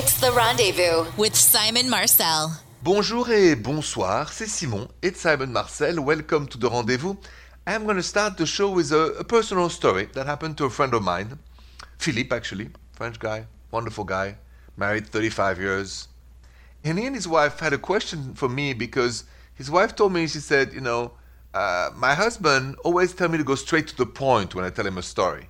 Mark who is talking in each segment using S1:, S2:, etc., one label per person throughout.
S1: It's the rendezvous.
S2: with Simon Marcel.
S3: Bonjour et bonsoir, c'est Simon. It's Simon Marcel. Welcome to the rendezvous. I'm going to start the show with a, a personal story that happened to a friend of mine, Philippe, actually, French guy, wonderful guy, married 35 years. And he and his wife had a question for me because his wife told me, she said, you know, uh, my husband always tell me to go straight to the point when I tell him a story.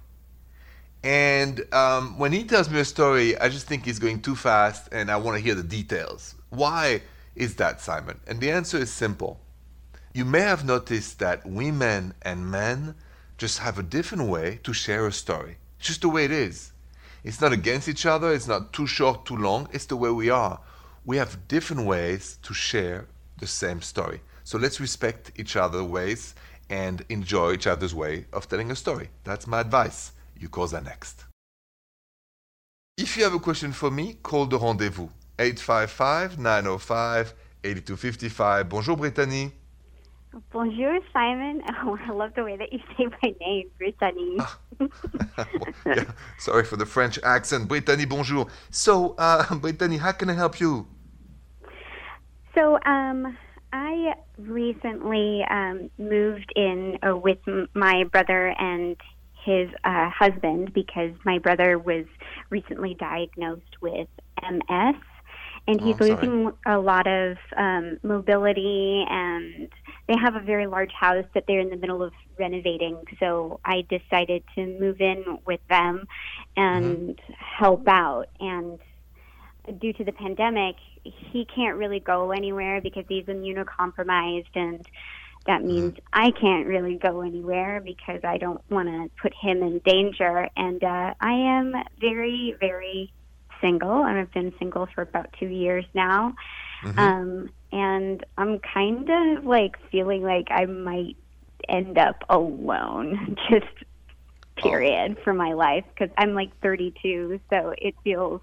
S3: And um, when he tells me a story, I just think he's going too fast and I want to hear the details. Why is that, Simon? And the answer is simple. You may have noticed that women and men just have a different way to share a story. It's just the way it is. It's not against each other, it's not too short, too long, it's the way we are. We have different ways to share the same story. So let's respect each other's ways and enjoy each other's way of telling a story. That's my advice. You call that next. If you have a question for me, call the rendezvous 855 905 8255. Bonjour, Brittany.
S4: Bonjour, Simon. Oh, I love the way that you say my name, Brittany.
S3: yeah, sorry for the French accent. Brittany, bonjour. So, uh, Brittany, how can I help you?
S4: So, um, I recently um, moved in uh, with m- my brother and his uh, husband because my brother was recently diagnosed with MS, and
S3: Oh,
S4: he's
S3: I'm
S4: losing a lot of um, mobility. And they have a very large house that they're in the middle of renovating. So I decided to move in with them and help out. And due to the pandemic, he can't really go anywhere because he's immunocompromised, and that means I can't really go anywhere because I don't want to put him in danger. And uh, I am very, very single, and I've been single for about two years now. Um, and I'm kind of like feeling like I might end up alone, just period, for my life because I'm like 32, so it feels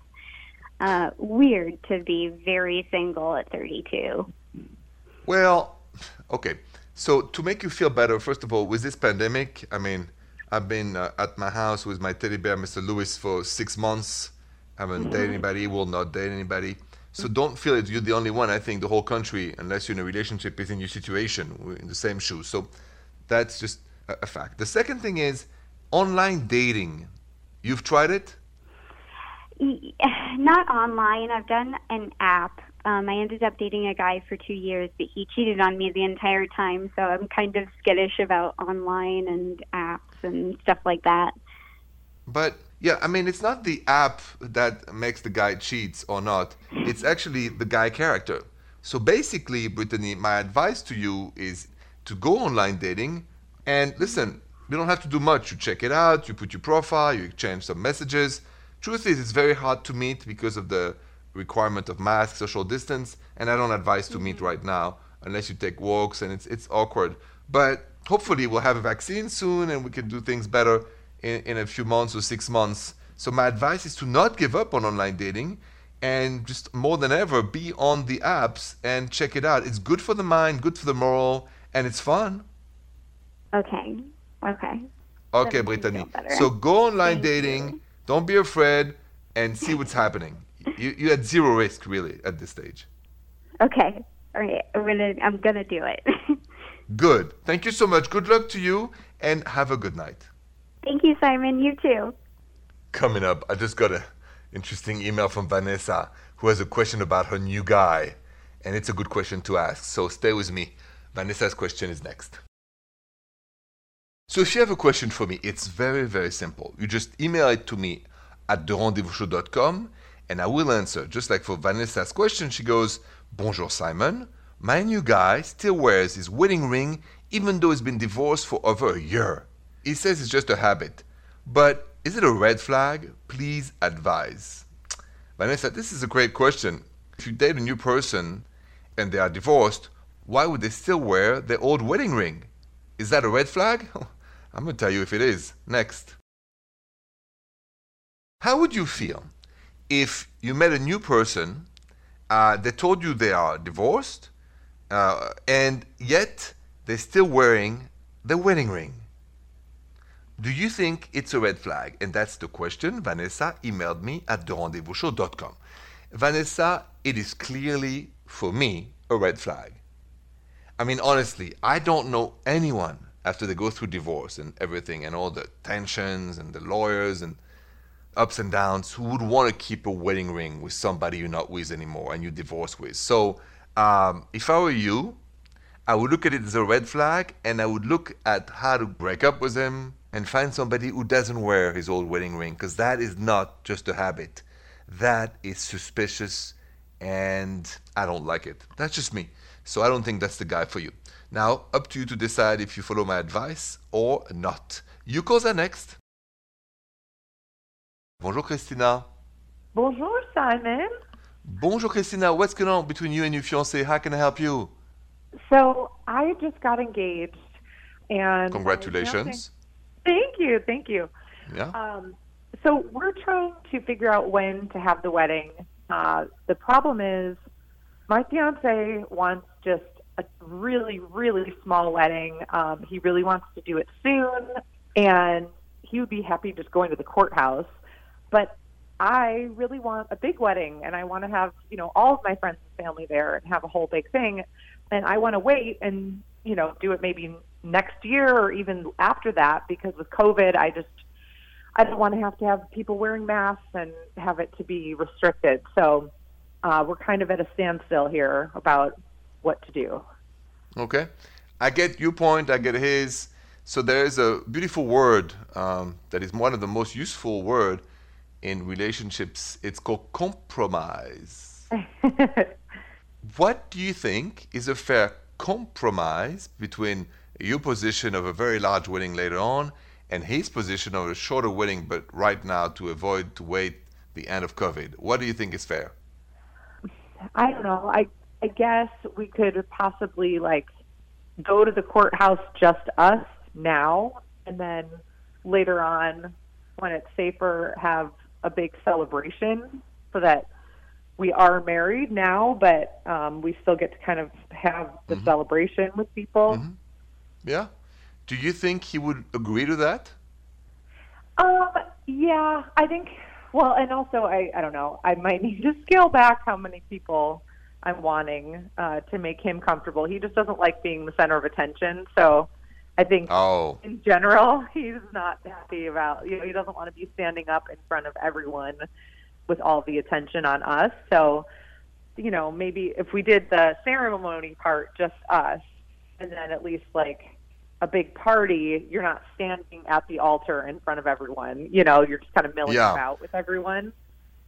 S4: uh, weird to be very single at 32.
S3: Well, okay. So, to make you feel better, first of all, with this pandemic, I mean, I've been uh, at my house with my teddy bear, Mr. Lewis, for six months. I haven't dated anybody, will not date anybody. So, don't feel that you're the only one. I think the whole country, unless you're in a relationship, is in your situation. We're in the same shoes. So, that's just a, a fact. The second thing is online dating. You've tried it?
S4: Not online. I've done an app. Um, I ended up dating a guy for two years, but he cheated on me the entire time. So I'm kind of skittish about online and apps and stuff like that.
S3: But yeah, I mean, it's not the app that makes the guy cheats or not. It's actually the guy character. So basically, Brittany, my advice to you is to go online dating and listen. You don't have to do much. You check it out. You put your profile. You exchange some messages. Truth is, it's very hard to meet because of the requirement of mask, social distance, and I don't advise to meet right now unless you take walks and it's it's awkward. But hopefully, we'll have a vaccine soon and we can do things better in, in a few months or six months. So my advice is to not give up on online dating and just more than ever be on the apps and check it out. It's good for the mind, good for the moral, and it's fun.
S4: Okay. Okay.
S3: Okay, Brittany. So go online
S4: Thank
S3: dating.
S4: you.
S3: Don't be afraid and see what's happening. You you had zero risk really at this stage.
S4: Okay. All right. I'm gonna. I'm gonna do it.
S3: Good. Thank you so much. Good luck to you and have a good night.
S4: Thank you, Simon. You too.
S3: Coming up, I just got an interesting email from Vanessa who has a question about her new guy, and it's a good question to ask. So stay with me. Vanessa's question is next. So if you have a question for me, it's very very simple. You just email it to me at therendezvousshow.com and I will answer. Just like for Vanessa's question, she goes, Bonjour Simon. My new guy still wears his wedding ring even though he's been divorced for over a year. He says it's just a habit. But is it a red flag? Please advise. Vanessa, this is a great question. If you date a new person and they are divorced, why would they still wear their old wedding ring? Is that a red flag? I'm going to tell you if it is. Next. How would you feel if you met a new person, uh, they told you they are divorced, uh, and yet they're still wearing the wedding ring? Do you think it's a red flag? And that's the question Vanessa emailed me at therendezvousshow.com. Vanessa, it is clearly, for me, a red flag. I mean, honestly, I don't know anyone after they go through divorce and everything and all the tensions and the lawyers and ups and downs who would want to keep a wedding ring with somebody you're not with anymore and you divorce with. So, um, if I were you, I would look at it as a red flag and I would look at how to break up with him and find somebody who doesn't wear his old wedding ring because that is not just a habit. That is suspicious and I don't like it. That's just me. So I don't think that's the guy for you. Now, up to you to decide if you follow my advice or not. You call that next. Bonjour, Christina.
S1: Bonjour, Simon.
S3: Bonjour, Christina. What's going on between you and your fiance? How can I help you?
S1: So I just got engaged, and
S3: Congratulations.
S1: Thank you, thank you.
S3: Yeah.
S1: Um, so we're trying to figure out when to have the wedding. Uh, the problem is, my fiance wants just a really, really small wedding. Um, he really wants to do it soon, and he would be happy just going to the courthouse. But I really want a big wedding, and I want to have you know all of my friends and family there and have a whole big thing. And I want to wait and you know do it maybe next year or even after that because with COVID, I just I don't want to have to have people wearing masks and have it to be restricted. So uh, we're kind of at a standstill here about what to do.
S3: Okay. I get your point, I get his. So there is a beautiful word um, that is one of the most useful word in relationships. It's called compromise. what do you think is a fair compromise between your position of a very large wedding later on and his position of a shorter wedding, but right now to avoid to wait the end of COVID? What do you think is fair?
S1: I don't know. I I guess we could possibly like go to the courthouse just us now, and then later on, when it's safer, have a big celebration so that we are married now, but um, we still get to kind of have the
S3: Mhm.
S1: celebration with people.
S3: Mhm. Yeah. Do you think he would agree to that?
S1: Um, yeah, I think. Well, and also, I I don't know. I might need to scale back how many people I'm wanting uh, to make him comfortable. He just doesn't like being the center of attention. So, I think
S3: Oh,
S1: in general, he's not happy about. You know, he doesn't want to be standing up in front of everyone with all the attention on us. So, you know, maybe if we did the ceremony part just us, and then at least like a big party, you're not standing at the altar in front of everyone. You know, you're just kind of milling
S3: Yeah.
S1: about with everyone.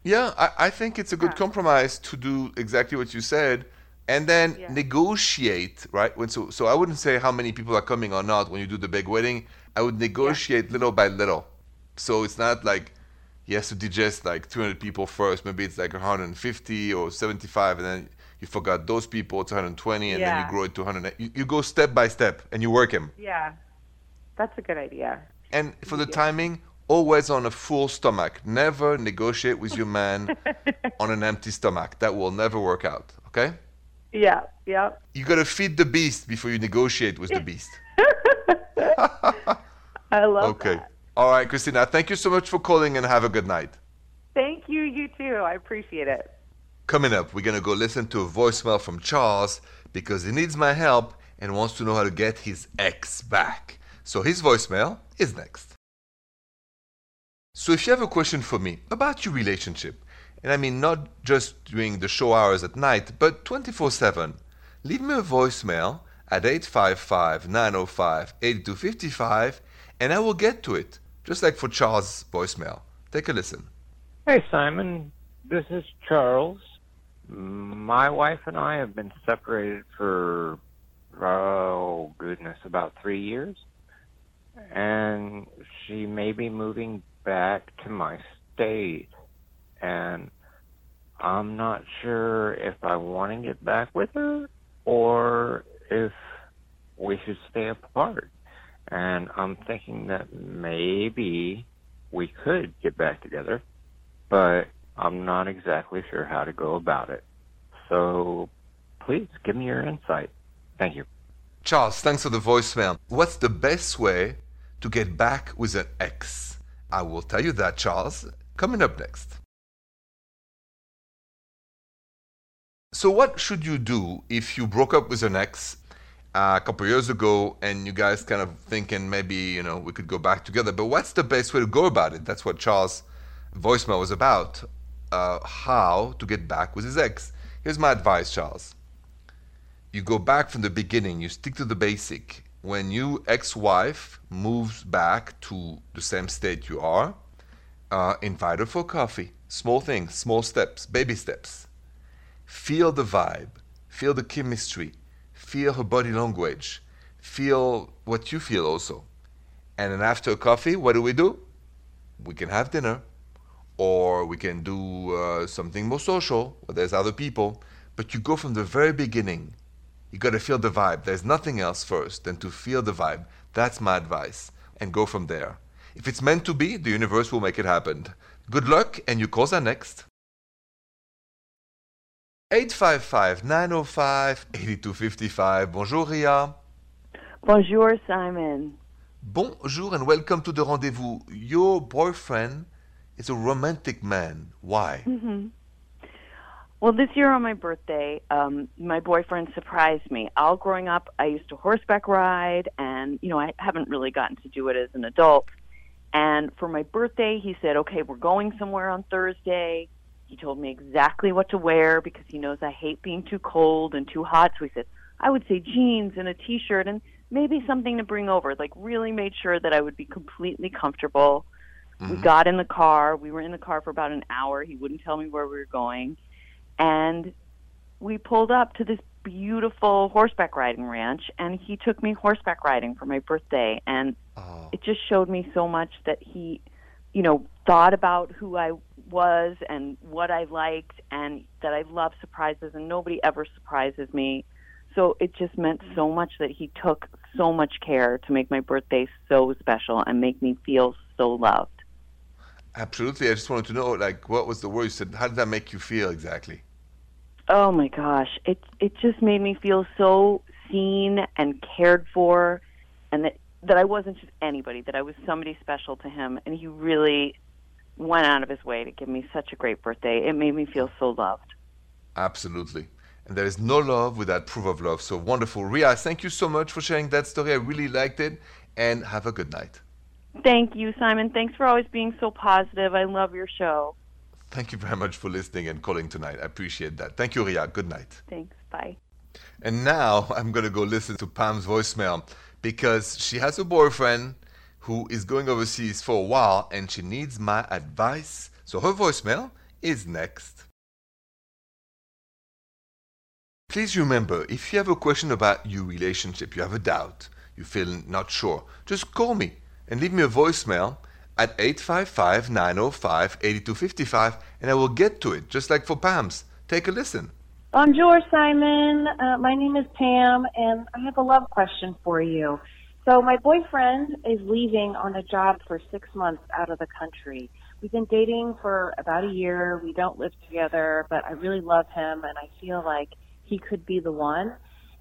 S3: Yeah, I, I think it's a good
S1: Yeah.
S3: compromise to do exactly what you said, and then
S1: Yeah.
S3: negotiate, right? When so, so I wouldn't say how many people are coming or not when you do the big wedding. I would negotiate little by little, so it's not like he has to digest like 200 people first. Maybe it's like 150 or 75, and then you forgot those people. It's 120, and then you grow it to 100. You, you go step by step, and you work him.
S1: Yeah, that's a good idea.
S3: And for the
S1: Yeah.
S3: timing, always on a full stomach. Never negotiate with your man on an empty stomach. That will never work out. Okay?
S1: Yeah, yeah.
S3: You gotta feed the beast before you negotiate with the beast.
S1: I love that.
S3: Okay.
S1: that.
S3: All right, Christina. Thank you so much for calling and have a good night.
S1: Thank you. You too. I appreciate it.
S3: Coming up, we're gonna go listen to a voicemail from Charles because he needs my help and wants to know how to get his ex back. So his voicemail is next. So if you have a question for me about your relationship, and I mean not just during the show hours at night, but 24 7, leave me a voicemail at 855 905 8255 and I will get to it, just like for Charles' voicemail. Take a listen.
S5: Hey, Simon. This is Charles. My wife and I have been separated for, oh, goodness, about three years. And she may be moving back to my state. And I'm not sure if I want to get back with her or if we should stay apart. And I'm thinking that maybe we could get back together but I'm not exactly sure how to go about it. So please give me your insight. Thank you.
S3: Charles, thanks for the voicemail. What's the best way to get back with an ex? I will tell you that, Charles, coming up next. So, what should you do if you broke up with an ex uh, a couple years ago and you guys kind of thinking maybe, you know, we could go back together? But what's the best way to go about it? That's what Charles' voicemail was about. Uh, how to get back with his ex. Here's my advice, Charles. You go back from the beginning, you stick to the basic. When your ex wife moves back to the same state you are, uh, invite her for coffee. Small things, small steps, baby steps Feel the vibe, feel the chemistry, feel her body language, feel what you feel also. And then after coffee, what do we do? We can have dinner, or we can do uh, something more social where there's other people. But you go from the very beginning. You got to feel the vibe. There's nothing else first than to feel the vibe. That's my advice. And go from there. If it's meant to be, the universe will make it happen. Good luck, and you calls are next. 855-905-8255. Bonjour, Ria.
S6: Bonjour, Simon.
S3: Bonjour and welcome to the rendezvous. Your boyfriend is a romantic man. Why?
S6: Mm-hmm. Well, this year on my birthday, um, my boyfriend surprised me. All growing up, I used to horseback ride, and you know, I haven't really gotten to do it as an adult. And for my birthday, he said, "Okay, we're going somewhere on Thursday." He told me exactly what to wear because he knows I hate being too cold and too hot. So he said, I would say jeans and a t shirt and maybe something to bring over. Like, really made sure that I would be completely comfortable. Mm-hmm. We got in the car. We were in the car for about an hour. He wouldn't tell me where we were going. And we pulled up to this beautiful horseback riding ranch and he took me horseback riding for my birthday and oh. it just showed me so much that he you know thought about who I was and what I liked and that I love surprises and nobody ever surprises me. So it just meant so much that he took so much care to make my birthday so special and make me feel so loved.
S3: Absolutely. I just wanted to know like what was the word you said how did that make you feel exactly?
S6: Oh my gosh. It it just made me feel so seen and cared for and that that I wasn't just anybody, that I was somebody special to him and he really went out of his way to give me such a great birthday. It made me feel so loved.
S3: Absolutely. And there is no love without proof of love. So wonderful. Ria, thank you so much for sharing that story. I really liked it. And have a good night.
S6: Thank you, Simon. Thanks for always being so positive. I love your show.
S3: Thank you very much for listening and calling tonight. I appreciate that. Thank you, Ria. Good night.
S6: Thanks. Bye.
S3: And now I'm going to go listen to Pam's voicemail because she has a boyfriend who is going overseas for a while and she needs my advice. So her voicemail is next. Please remember if you have a question about your relationship, you have a doubt, you feel not sure, just call me and leave me a voicemail at 855 905 8255 and I will get to it, just like for Pam's. Take a listen.
S7: Bonjour, Simon. Uh, my name is Pam, and I have a love question for you. So my boyfriend is leaving on a job for six months out of the country. We've been dating for about a year. We don't live together, but I really love him and I feel like he could be the one.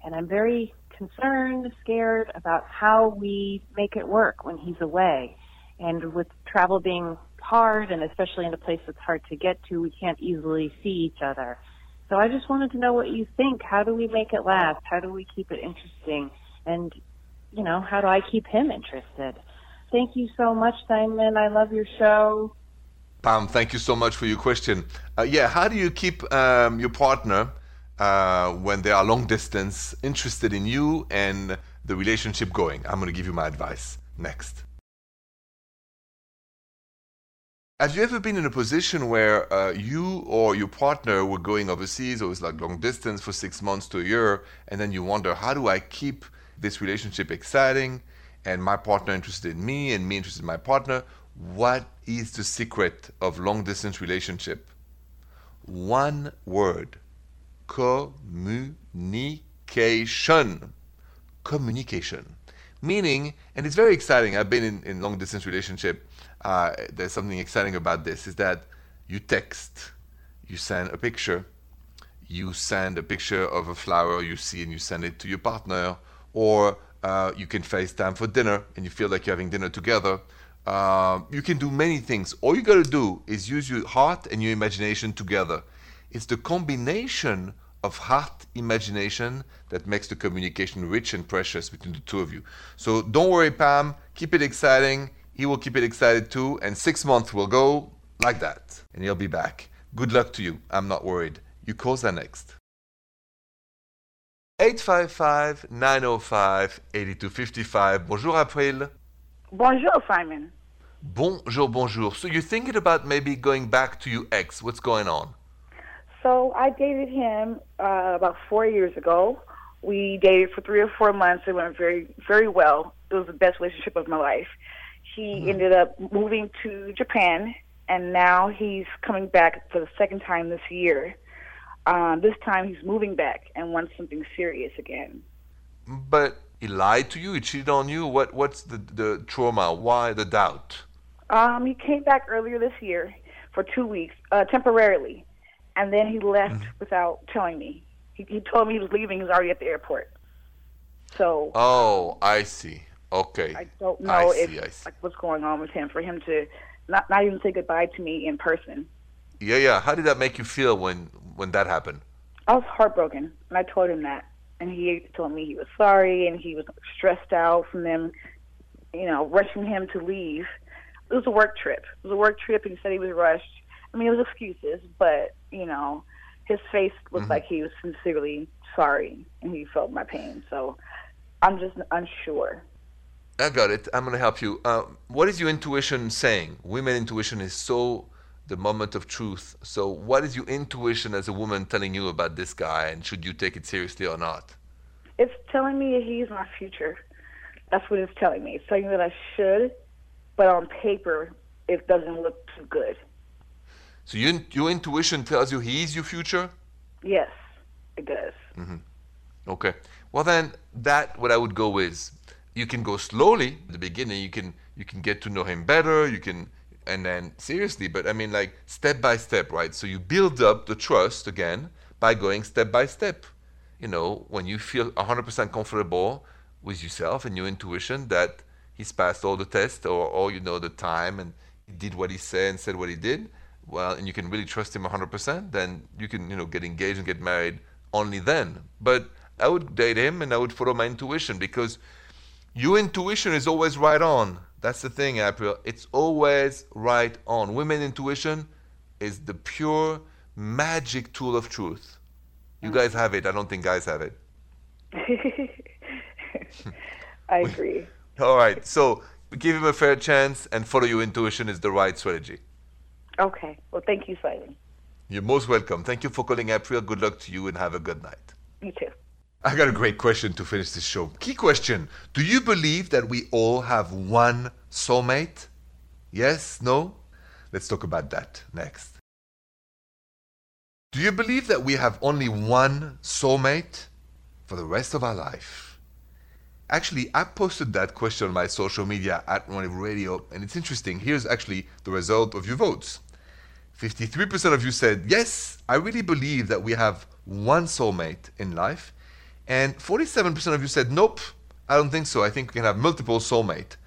S7: And I'm very concerned, scared about how we make it work when he's away. And with travel being hard and especially in a place that's hard to get to, we can't easily see each other. So I just wanted to know what you think. How do we make it last? How do we keep it interesting? And you know, how do I keep him interested? Thank you so much, Simon. I love your show.
S3: Pam, thank you so much for your question. Uh, yeah, how do you keep um, your partner uh, when they are long distance interested in you and the relationship going? I'm going to give you my advice next. Have you ever been in a position where uh, you or your partner were going overseas or it was like long distance for six months to a year, and then you wonder, how do I keep this relationship exciting and my partner interested in me and me interested in my partner. What is the secret of long distance relationship? One word communication. Communication. Meaning, and it's very exciting. I've been in, in long distance relationship. Uh, there's something exciting about this is that you text, you send a picture, you send a picture of a flower you see and you send it to your partner or uh, you can FaceTime for dinner and you feel like you're having dinner together. Uh, you can do many things. All you got to do is use your heart and your imagination together. It's the combination of heart imagination that makes the communication rich and precious between the two of you. So don't worry, Pam. Keep it exciting. He will keep it excited too. And six months will go like that. And he'll be back. Good luck to you. I'm not worried. You calls are next. 855 905 8255. Bonjour, April.
S8: Bonjour, Simon.
S3: Bonjour, bonjour. So you're thinking about maybe going back to your ex. What's going on?
S8: So I dated him uh, about four years ago. We dated for three or four months. It went very, very well. It was the best relationship of my life. He ended up moving to Japan, and now he's coming back for the second time this year. Um, this time he's moving back and wants something serious again.
S3: But he lied to you. He cheated on you. What? What's the the trauma? Why the doubt?
S8: Um, he came back earlier this year for two weeks, uh, temporarily, and then he left without telling me. He, he told me he was leaving. He was already at the airport. So
S3: Oh, I see. Okay.
S8: I don't know
S3: I
S8: if
S3: see, see.
S8: like what's going on with him for him to not not even say goodbye to me in person.
S3: Yeah, yeah. How did that make you feel when when that happened?
S8: I was heartbroken, and I told him that, and he told me he was sorry and he was stressed out from them, you know, rushing him to leave. It was a work trip. It was a work trip, and he said he was rushed. I mean, it was excuses, but you know, his face looked like he was sincerely sorry, and he felt my pain. So I'm just unsure.
S3: I got it. I'm gonna help you. Uh, what is your intuition saying? Women intuition is so the moment of truth. So, what is your intuition as a woman telling you about this guy, and should you take it seriously or not?
S8: It's telling me he's my future. That's what it's telling me. It's telling me that I should, but on paper, it doesn't look too good.
S3: So, your your intuition tells you he is your future.
S8: Yes, it does. Mm-hmm.
S3: Okay. Well, then that what I would go is you can go slowly at the beginning. You can you can get to know him better. You can and then seriously, but I mean like step by step, right? So you build up the trust again by going step by step. You know, when you feel 100% comfortable with yourself and your intuition that he's passed all the tests or all you know the time and he did what he said and said what he did, well, and you can really trust him 100%, then you can, you know, get engaged and get married only then. But I would date him and I would follow my intuition because your intuition is always right on. That's the thing, April. It's always right on. Women intuition is the pure magic tool of truth. You guys have it. I don't think guys have it.
S8: I agree.
S3: All right. So give him a fair chance and follow your intuition is the right strategy.
S8: Okay. Well, thank you, Simon.
S3: You're most welcome. Thank you for calling April. Good luck to you and have a good night.
S8: You too.
S3: I got a great question to finish this show. Key question Do you believe that we all have one soulmate? Yes? No? Let's talk about that next. Do you believe that we have only one soulmate for the rest of our life? Actually, I posted that question on my social media at One Radio, and it's interesting. Here's actually the result of your votes. 53% of you said, Yes, I really believe that we have one soulmate in life. And 47% of you said, Nope, I don't think so. I think we can have multiple soulmate.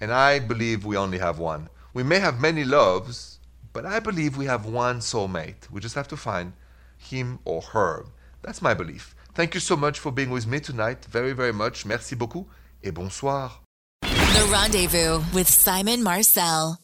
S3: And I believe we only have one. We may have many loves, but I believe we have one soulmate. We just have to find him or her. That's my belief. Thank you so much for being with me tonight. Very, very much. Merci beaucoup et bonsoir.
S2: The Rendezvous with Simon Marcel.